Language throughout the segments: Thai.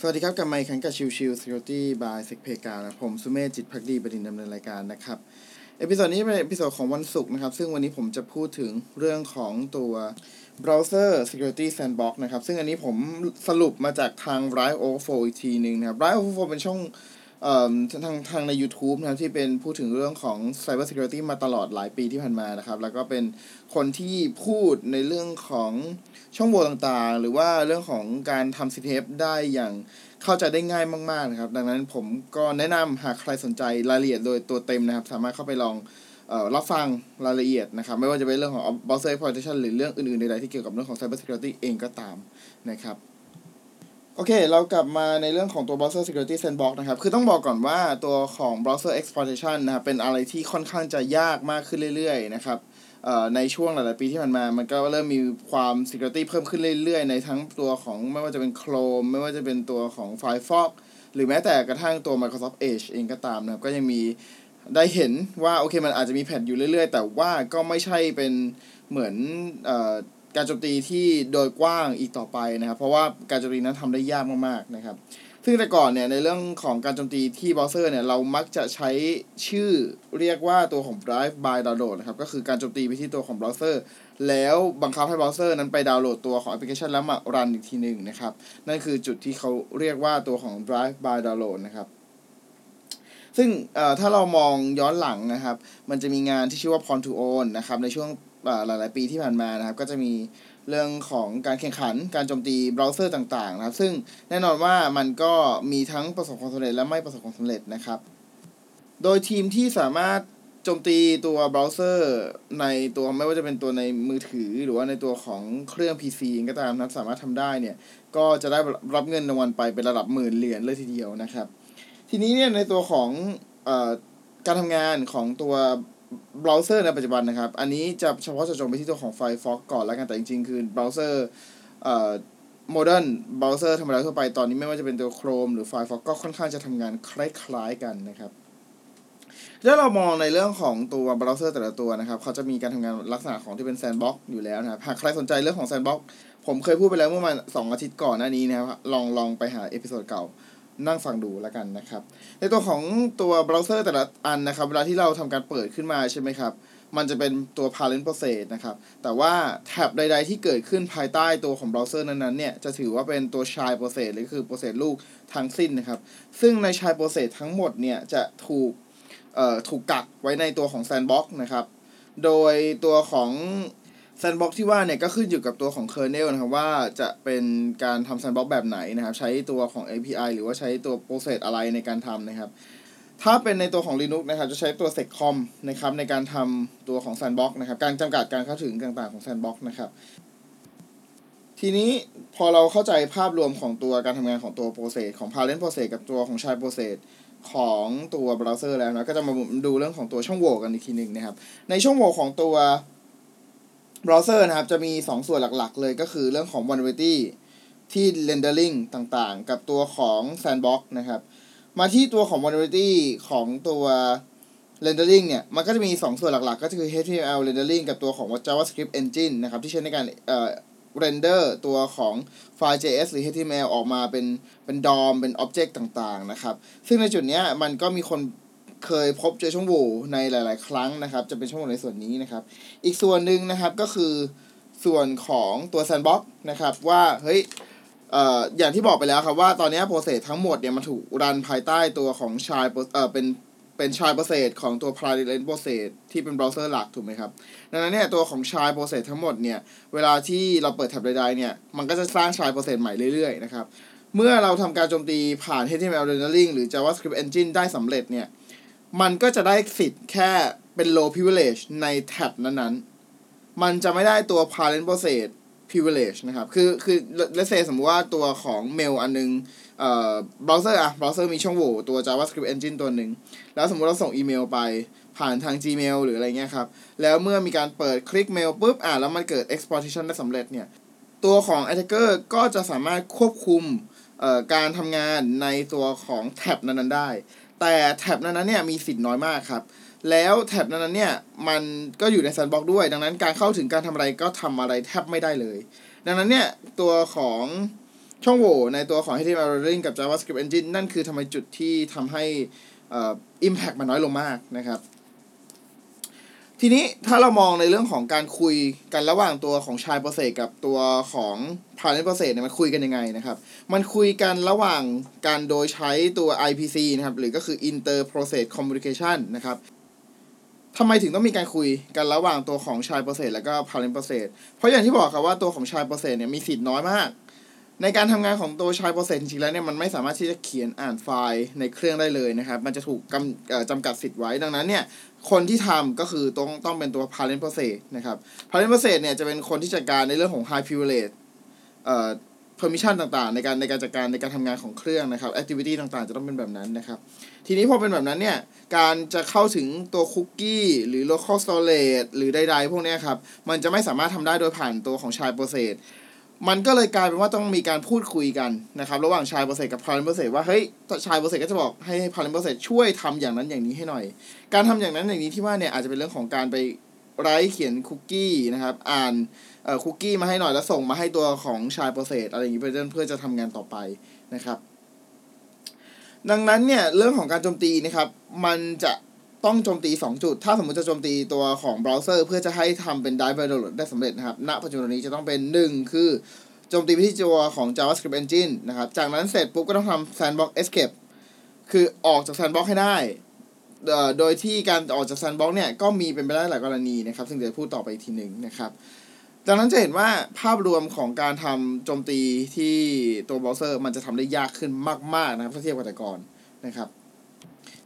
สวัสดีครับกับไมค์ครั้งกับชิวชิว Security by s e c p e กานะผมสุเมธจิตภักดีบดินทร์ ดำเนินรายการนะครับ episode นี้เป็น episode ของวันศุกร์นะครับ ซึ่งวันนี้ผมจะพูดถึงเรื่องของตัว browser security sandbox นะครับ ซึ่งอันนี้ผมสรุปมาจากทาง r i o 4อีกทีหนึ่งนะครับ LiveOverflow เป็นช่อง ทางทางใน YouTube นะครับที่เป็นพูดถึงเรื่องของ Cyber Security มาตลอดหลายปีที่ผ่านมานะครับ แล้วก็เป็นคนที่พูดในเรื่องของช่องโหว่ต่างๆ หรือว่าเรื่องของการทำ CTF ได้อย่างเข้าใจได้ง่ายมากๆนะครับ ดังนั้นผมก็แนะนำหากใครสนใจรายละเอียดโดยตัวเต็มนะครับ สามารถเข้าไปลองรับฟังรายละเอียดนะครับ ไม่ว่าจะเป็นเรื่องของ browser exploitation หรือเรื่องอื่นๆใดๆที่เกี่ยวกับเรื่องของ cyber security เองก็ตามนะครับ โอเค เรากลับมาในเรื่องของตัว browser security sandbox นะครับ คือต้องบอกก่อนว่าตัวของ browser exploitation นะครับ เป็นอะไรที่ค่อนข้างจะยากมากขึ้นเรื่อยๆ นะครับในช่วงหลาย ๆ ปีที่ผ่านมา มันก็เริ่มมีความ security เพิ่มขึ้นเรื่อย ๆ ในทั้งตัวของไม่ว่าจะเป็น Chrome ไม่ว่าจะเป็นตัวของ Firefox หรือแม้แต่กระทั่งตัว Microsoft Edge เองก็ตามนะครับ ก็ยังมีได้เห็นว่าโอเคมันอาจจะมีแพทอยู่เรื่อย ๆ แต่ว่าก็ไม่ใช่เป็นเหมือนอ การโจมตีที่โดยกว้างอีกต่อไปนะครับ เพราะว่าการโจมตีนั้นทำได้ยากมากๆนะครับ ซึ่งแต่ก่อนเนี่ยในเรื่องของการโจมตีที่เบราว์เซอร์เนี่ยเรามักจะใช้ชื่อเรียกว่าตัวของ drive by download นะครับก็คือการโจมตีไปที่ตัวของเบราว์เซอร์แล้วบังคับให้เบราว์เซอร์นั้นไปดาวน์โหลดตัวของแอปพลิเคชันแล้วมา run อีกทีหนึ่งนะครับ นั่นคือจุดที่เขาเรียกว่าตัวของ drive by download นะครับซึ่งถ้าเรามองย้อนหลังนะครับ มันจะมีงานที่ชื่อว่า p o n to own นะครับ ในช่วง หลาย ๆ ปีที่ผ่านมานะครับ ก็จะมีเรื่องของการแข่งขันการโจมตีเบราว์เซอร์ต่างๆ นะครับ ซึ่งแน่นอนว่ามันก็มีทั้งประสบความสำเร็จและไม่ประสบความสำเร็จนะครับ โดยทีมที่สามารถโจมตีตัวเบราว์เซอร์ในตัวไม่ว่าจะเป็นตัวในมือถือ หรือว่าในตัวของเครื่อง PC ก็ตามนะสามารถทำได้เนี่ย ก็จะได้รับเงินรางวัลไปเป็นระดับหมื่นเหรียญเลยทีเดียวนะครับ ทีนี้เนี่ยในตัวของอการทำงานของตัว เบราว์เซอร์ในปัจจุบันนะครับ อันนี้จะเฉพาะจะจงไปที่ตัวของ Firefox ก่อนแล้วกัน แต่จริงๆ คือเบราว์เซอร์เอ่อ modern เบราว์เซอร์ธรรมดาทั่วไปตอนนี้ไม่ว่าจะเป็นตัว Chrome หรือ Firefox ก็ค่อนข้างจะทำงานคล้ายๆกันนะครับถ้าเรามองในเรื่องของตัวเบราว์เซอร์แต่ละตัวนะครับ เขาจะมีการทำงานลักษณะของที่เป็น sandbox อยู่แล้วนะครับ หากใครสนใจเรื่องของ sandbox ผมเคยพูดไปแล้วเมื่อมาสองอาทิตย์ก่อนหน้านี้นะครับ ลองลองไปหา episode เก่า นั่งฟังดูแล้วกันนะครับ ในตัวของตัวเบราว์เซอร์แต่ละอันนะครับ เวลาที่เราทำการเปิดขึ้นมาใช่ไหมครับ มันจะเป็นตัว parent process นะครับ แต่ว่าแท็บใด ๆ ที่เกิดขึ้นภายใต้ตัวของเบราว์เซอร์นั้นๆเนี่ย จะถือว่าเป็นตัว child process หรือคือ process ลูกทั้งสิ้นนะครับ ซึ่งใน child process ทั้งหมดเนี่ยจะถูกเอ่อถูกกักไว้ในตัวของ sandbox นะครับ โดยตัวของ sandbox ที่ว่าเนี่ยก็ขึ้นอยู่กับตัวของ kernel นะครับว่าจะเป็นการทำ sandbox แบบไหนนะครับ ใช้ตัวของ API หรือว่าใช้ตัว process อะไรในการทำนะครับ ถ้าเป็นในตัวของ Linux นะครับ จะใช้ตัว seccomp นะครับในการทำตัวของ Sandbox นะครับ การจำกัดการเข้าถึงต่างๆของ Sandbox นะครับทีนี้พอเราเข้าใจภาพรวมของตัวการทำงานของตัว process ของ parent process กับตัวของ child process ของตัวเบราว์เซอร์แล้วนะก็จะมาดูเรื่องของตัวช่องโหว่กันอีกทีหนึ่งนะครับ ในช่องโหว่ของตัว เบราว์เซอร์นะครับ จะมี 2 ส่วนหลักๆ เลยก็คือเรื่องของ vulnerability ที่ rendering ต่างๆ กับตัวของ sandbox นะครับ มาที่ตัวของ vulnerability ของตัว rendering เนี่ย มันก็จะมี 2 ส่วนหลักๆ ก็คือ HTML rendering กับตัวของ JavaScript engine นะครับ ที่ใช้ในการเอ่อ render ตัวของไฟล์ JS หรือ HTML ออกมาเป็นเป็น DOM เป็น object ต่างๆ นะครับ ซึ่งในจุดเนี้ยมันก็มีคน เคยพบเจอช่องโหว่ในหลาย ๆ ครั้งนะครับ จะเป็นช่องโหว่ในส่วนนี้นะครับ อีกส่วนหนึ่งนะครับก็คือส่วนของตัว sandbox นะครับว่าเฮ้ยเอ่ออย่างที่บอกไปแล้วครับว่าตอนนี้ process ทั้งหมดเนี่ยมันถูกรันภายใต้ตัวของ child เอ่อเป็นเป็น child process ของตัว parent process ที่เป็นเบราว์เซอร์หลักถูกไหมครับ ดังนั้นเนี่ยตัวของ child process ทั้งหมดเนี่ยเวลาที่เราเปิดแท็บใดๆเนี่ยมันก็จะสร้าง child process ใหม่เรื่อย ๆ นะครับ เมื่อเราทำการโจมตีผ่าน HTML rendering หรือ JavaScript engine ได้สำเร็จเนี่ย มันก็จะได้สิทธิ์แค่เป็น low privilege ในแท็บนั้นๆ มันจะไม่ได้ตัว parent process privilege นะครับ คือ คือ let's say สมมติว่าตัวของ mail อันนึง เอ่อ browser อะ browser มีช่องโหว่ตัว javascript engine ตัวหนึ่ง แล้วสมมติเราส่งอีเมลไปผ่านทาง gmail หรืออะไรเงี้ยครับ แล้วเมื่อมีการเปิดคลิกเมลปุ๊บ อ่าแล้วมันเกิด exploitation ได้สำเร็จเนี่ย ตัวของ attacker ก็จะสามารถควบคุม เอ่อ การทำงานในตัวของแท็บนั้นๆได้ แต่แท็บนั้นเนี่ยมีสิทธิ์น้อยมากครับ แล้วแท็บนั้นเนี่ยมันก็อยู่ใน sandbox ด้วย ดังนั้นการเข้าถึงการทำอะไรก็ทำอะไรแทบไม่ได้เลย ดังนั้นเนี่ยตัวของช่องโหว่ในตัวของ HTML rendering กับ JavaScript engine นั่นคือทำไมจุดที่ทำให้อ่อ impact มันน้อยลงมากนะครับ ทีนี้ถ้าเรามองในเรื่องของการคุยกันระหว่างตัวของชายโปรเซสกับตัวของพา r เ n t โปรเซสเนี่ยมันคุยกันยังไงนะครับ มันคุยกันระหว่างการโดยใช้ตัว IPC นะครับ หรือก็คือ Inter Process Communication นะครับทำไมถึงต้องมีการคุยกันระหว่างตัวของชายโปรเซสแล้วก็พา r เ n t โปรเซสเพราะอย่างที่บอกครับว่าตัวของ child process เนี่ยมีสิทธิ์น้อยมาก ในการทำงานของตัว child process จริงๆแล้วเนี่ยมันไม่สามารถที่จะเขียนอ่านไฟล์ในเครื่องได้เลยนะครับ มันจะถูกกำจำกัดสิทธิ์ไว้ดังนั้นเนี่ยคนที่ทำก็คือต้องต้องเป็นตัว parent process นะครับ parent process เนี่ยจะเป็นคนที่จัดการในเรื่องของ high privilege เอ่อ permission ต่างๆ ในการในการจัดการในการทำงานของเครื่องนะครับ activity ต่างๆ จะต้องเป็นแบบนั้นนะครับ ทีนี้พอเป็นแบบนั้นเนี่ยการจะเข้าถึงตัวคุกกี้หรือ local storage หรือใดๆพวกเนี้ยครับมันจะไม่สามารถทำได้โดยผ่านตัวของ child process มันก็เลยกลายเป็นว่าต้องมีการพูดคุยกันนะครับระหว่างชายโปรเซสกับพา r เ n t โปรเซสว่าเฮ้ยชายโปรเซสก็จะบอกให้พา r เ n t โปรเซสช่วยทำอย่างนั้นอย่างนี้ให้หน่อย การทำอย่างนั้นอย่างนี้ที่ว่าเนี่ยอาจจะเป็นเรื่องของการไปไร้เขียนคุกกี้นะครับอ่านเอ่อคุกกี้มาให้หน่อยแล้วส่งมาให้ตัวของชายโปรเซสอะไรอย่างนี้เพื่อเพื่อจะทำงานต่อไปนะครับ ดังนั้นเนี่ยเรื่องของการโจมตีนะครับ มันจะ ต้องโจมตี 2 จุด ถ้าสมมติจะโจมตีตัวของเบราว์เซอร์ เพื่อจะให้ทำเป็น d i v e download ได้สำเร็จนะครับ ณ ปัจจุบันนี้จะต้องเป็น 1 คือโจมตีไปที่ตัวของ JavaScript Engine นะครับ จากนั้นเสร็จปุ๊บก็ต้องทำ Sandbox Escape คือออกจาก Sandbox ให้ได้ โดยที่การออกจาก Sandbox เนี่ย ก็มีเป็นไปได้หลายกรณีนะครับ ซึ่งเดี๋ยวพูดต่อไปอีกทีหนึ่งนะครับจากนั้นจะเห็นว่าภาพรวมของการทำโจมตีที่ตัวเบราว์เซอร์มันจะทำได้ยากขึ้นมาก ๆ นะครับถ้าเทียบกับแต่ก่อนนะครับ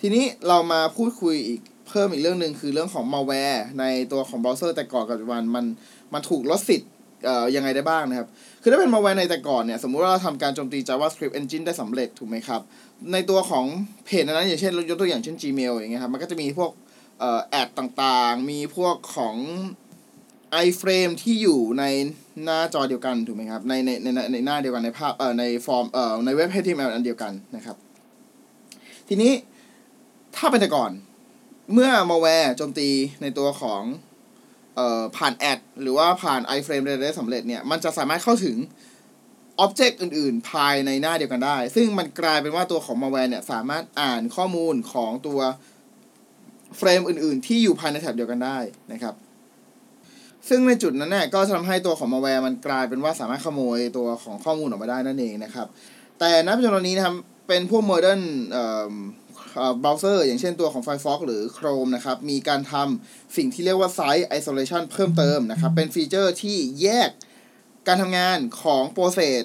ทีนี้เรามาพูดคุยอีกเพิ่มอีกเรื่องหนึ่งคือเรื่องของ malware ในตัวของเบราว์เซอร์แต่ก่อนกับปัจจุบันมันมันถูกลดสิทธิ์เอ่อยังไงได้บ้างนะครับ คือถ้าเป็น malware ในแต่ก่อนเนี่ย สมมุติว่าเราทำการโจมตี JavaScript Engine ได้สำเร็จถูกไหมครับ ในตัวของเพจนั้นอย่างเช่นยกตัวอย่างเช่น Gmail อย่างเงี้ยครับ มันก็จะมีพวกเอ่อแอดต่างๆ มีพวกของ iframe ที่อยู่ในหน้าจอเดียวกันถูกไหมครับในในในในในหน้าเดียวกันในภาพเอ่อในฟอร์มเอ่อในเว็บ HTML อันเดียวกันนะครับ ทีนี้ ถ้าเป็นแต่ก่อน เมื่อ malware โจมตีในตัวของเอ่อผ่านแอดหรือว่าผ่าน iframe ได้สำเร็จเนี่ย มันจะสามารถเข้าถึงobject อื่น ๆ ภายในหน้าเดียวกันได้ ซึ่งมันกลายเป็นว่าตัวของ malware เนี่ย สามารถอ่านข้อมูลของตัวเฟรมอื่น ๆ ที่อยู่ภายในแท็บเดียวกันได้นะครับ ซึ่งในจุดนั้นเนี่ยก็จะทำให้ตัวของ malware มันกลายเป็นว่าสามารถขโมยตัวของข้อมูลออกมาได้นั่นเองนะครับ แต่ณปัจจุบันนี้นะครับ เป็นพวก modern เอ่อ เบราว์เซอร์อย่างเช่นตัวของ Firefox หรือ Chrome นะครับ มีการทำสิ่งที่เรียกว่า Site Isolation เพิ่มเติมนะครับ เป็นฟีเจอร์ที่แยกการทำงานของโปรเซส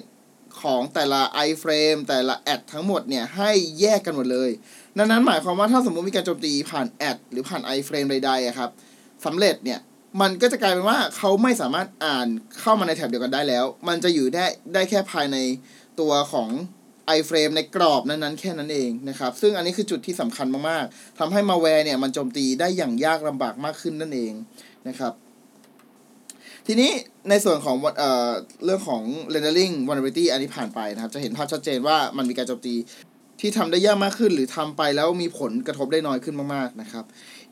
ของแต่ละ iframe แต่ละแอดทั้งหมดเนี่ย ให้แยกกันหมดเลย ดังนั้นหมายความว่าถ้าสมมติมีการโจมตีผ่านแอดหรือผ่าน iframe ใดๆครับสำเร็จเนี่ยมันก็จะกลายเป็นว่าเขาไม่สามารถอ่านเข้ามาในแท็บเดียวกันได้แล้ว มันจะอยู่ได้ได้แค่ภายในตัวของ iframe ในกรอบนั้นๆแค่นั้นเองนะครับ ซึ่งอันนี้คือจุดที่สำคัญมากๆทำให้ malware เนี่ยมันโจมตีได้อย่างยากลำบากมากขึ้นนั่นเองนะครับ ทีนี้ในส่วนของเอ่อเรื่องของ rendering vulnerability อันนี้ผ่านไปนะครับ จะเห็นภาพชัดเจนว่ามันมีการโจมตีที่ทำได้ยากมากขึ้นหรือทำไปแล้วมีผลกระทบได้น้อยขึ้นมากๆนะครับ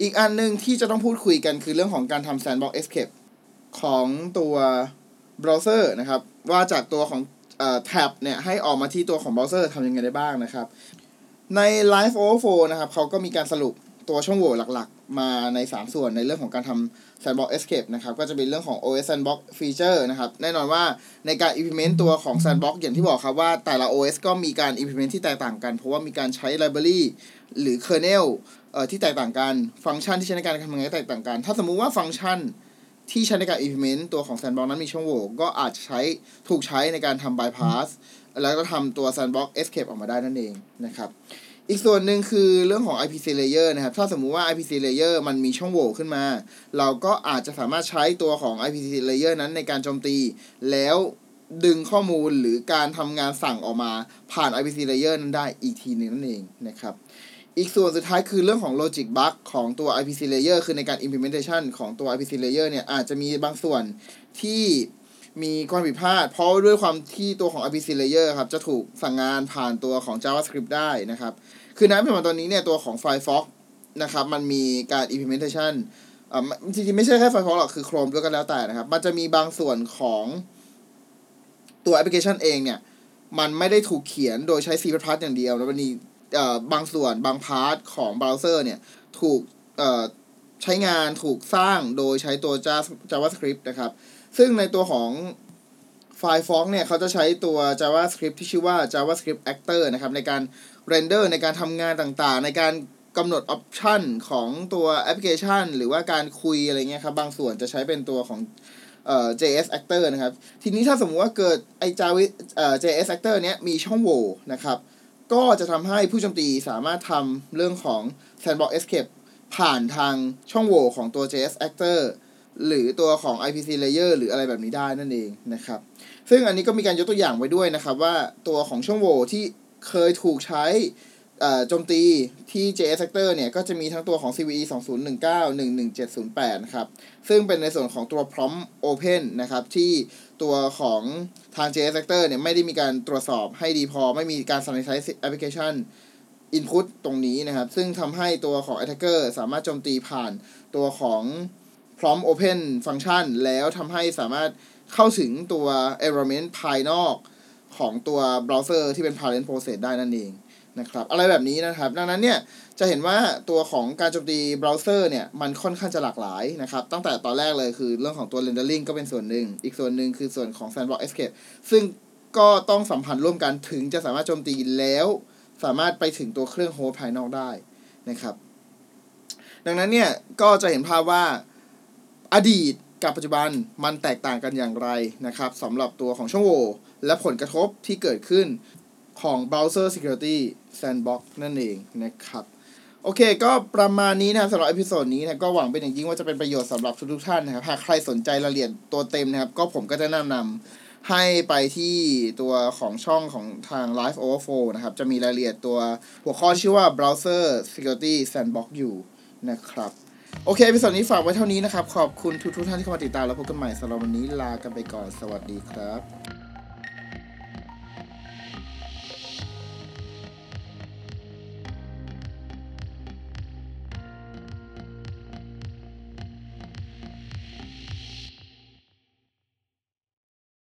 อีกอันหนึ่งที่จะต้องพูดคุยกันคือเรื่องของการทำ sandbox escape ของตัว browser นะครับ ว่าจากตัวของ แท็บเนี่ยให้ออกมาที่ตัวของ browser ทำยังไงได้บ้างนะครับ ใน Live Overflow นะครับเขาก็มีการสรุปตัวช่องโหว่หลักๆ มาใน 3 ส่วนในเรื่องของการทำ Sandbox Escape นะครับ ก็จะเป็นเรื่องของ OS Sandbox Feature นะครับ แน่นอนว่าในการ implement ตัวของ Sandbox อย่างที่บอกครับว่าแต่ละ OS ก็มีการ implement ที่แตกต่างกัน เพราะว่ามีการใช้ library หรือ kernel เอ่อที่แตกต่างกัน ฟังก์ชันที่ใช้ในการทำงานก็แตกต่างกัน ถ้าสมมุติว่าฟังก์ชัน ที่ใช้ในการ implement ตัวของ Sandbox นั้นมีช่องโหว่ก็อาจจะใช้ถูกใช้ในการทำ bypass แล้วก็ทำตัว Sandbox Escape ออกมาได้นั่นเองนะครับ อีกส่วนหนึ่งคือเรื่องของ IPC layer นะครับ ถ้าสมมุติว่า IPC layer มันมีช่องโหว่ขึ้นมา เราก็อาจจะสามารถใช้ตัวของ IPC layer นั้นในการโจมตี แล้วดึงข้อมูลหรือการทำงานสั่งออกมาผ่าน IPC layer นั้นได้อีกทีหนึงนั่นเองนะครับ อีกส่วนสุดท้ายคือเรื่องของ logic bug ของตัว IPC layer คือในการ implementation ของตัว IPC layer เนี่ย อาจจะมีบางส่วนที่มีความผิดพลาด เพราะด้วยความที่ตัวของ IPC layer ครับ จะถูกสั่งงานผ่านตัวของ JavaScript ได้นะครับ คือณปัจจุบันตอนนี้เนี่ย ตัวของ Firefox นะครับ มันมีการ implementation อ่อไม่จริงๆ ไม่ใช่แค่ Firefox หรอก คือ Chrome ด้วยกันแล้วแต่นะครับ มันจะมีบางส่วนของตัวแอปพลิเคชันเองเนี่ย มันไม่ได้ถูกเขียนโดยใช้ C++ อย่างเดียว แล้วมันมี บางส่วนบาง part ของเบราว์เซอร์เนี่ย ถูกใช้งานถูกสร้างโดยใช้ตัว JavaScript นะครับ ซึ่งในตัวของ Firefox เนี่ย เขาจะใช้ตัว JavaScript ที่ชื่อว่า JavaScript Actor นะครับ ในการ render ในการทำงานต่างๆ ในการกำหนดออปชันของตัวแอปพลิเคชัน หรือว่าการคุยอะไรเงี้ยครับ บางส่วนจะใช้เป็นตัวของเอ่อ JS Actor นะครับ ทีนี้ถ้าสมมุติว่าเกิดไอ้ Java เอ่อ JS Actor เนี้ยมีช่องโหว่นะครับ ก็จะทำให้ผู้โจมตีสามารถทำเรื่องของ Sandbox Escape ผ่านทางช่องโหว่ของตัว JS Actor หรือตัวของ IPC Layer หรืออะไรแบบนี้ได้นั่นเองนะครับ ซึ่งอันนี้ก็มีการยกตัวอย่างไว้ด้วยนะครับว่าตัวของช่องโหว่ที่เคยถูกใช้ โจมตีที่ JS Sector เนี่ย ก็จะมีทั้งตัวของ CVE 2019 11708 นะครับ ซึ่งเป็นในส่วนของตัว prompt open นะครับ ที่ตัวของทาง JS Sector เนี่ย ไม่ได้มีการตรวจสอบให้ดีพอ ไม่มีการ sanitize application input ตรงนี้นะครับ ซึ่งทำให้ตัวของ attacker สามารถโจมตีผ่านตัวของ prompt open function แล้วทำให้สามารถเข้าถึงตัว environment ภายนอกของตัวเบราว์เซอร์ที่เป็น parent process ได้นั่นเอง นะครับอะไรแบบนี้นะครับ ดังนั้นเนี่ยจะเห็นว่าตัวของการโจมตีเบราว์เซอร์เนี่ยมันค่อนข้างจะหลากหลายนะครับ ตั้งแต่ตอนแรกเลยคือเรื่องของตัว rendering ก็เป็นส่วนหนึ่ง อีกส่วนหนึ่งคือส่วนของ sandbox escape ซึ่งก็ต้องสัมพันธ์ร่วมกันถึงจะสามารถโจมตีแล้ว สามารถไปถึงตัวเครื่อง host ภายนอกได้นะครับ ดังนั้นเนี่ยก็จะเห็นภาพว่าอดีตกับปัจจุบันมันแตกต่างกันอย่างไรนะครับสำหรับตัวของช่องโหว่และผลกระทบที่เกิดขึ้น ของ browser security sandbox นั่นเองนะครับโอเค ก็ประมาณนี้นะครับสำหรับ episode นี้นะก็หวังเป็นอย่างยิ่งว่าจะเป็นประโยชน์สำหรับทุกๆท่านนะครับหากใครสนใจรายละเอียดตัวเต็มนะครับ ก็ผมก็จะแนะนำให้ไปที่ตัวของช่องของทาง Live Overflow นะครับ จะมีรายละเอียดตัวหัวข้อชื่อว่า browser security sandbox อยู่นะครับ โอเคอพิสดนี้ฝากไว้เท่านี้นะครับ ขอบคุณทุกๆท่านที่เข้ามาติดตามแล้วพบกันใหม่สำหรับวันนี้ลากันไปก่อนสวัสดีครับ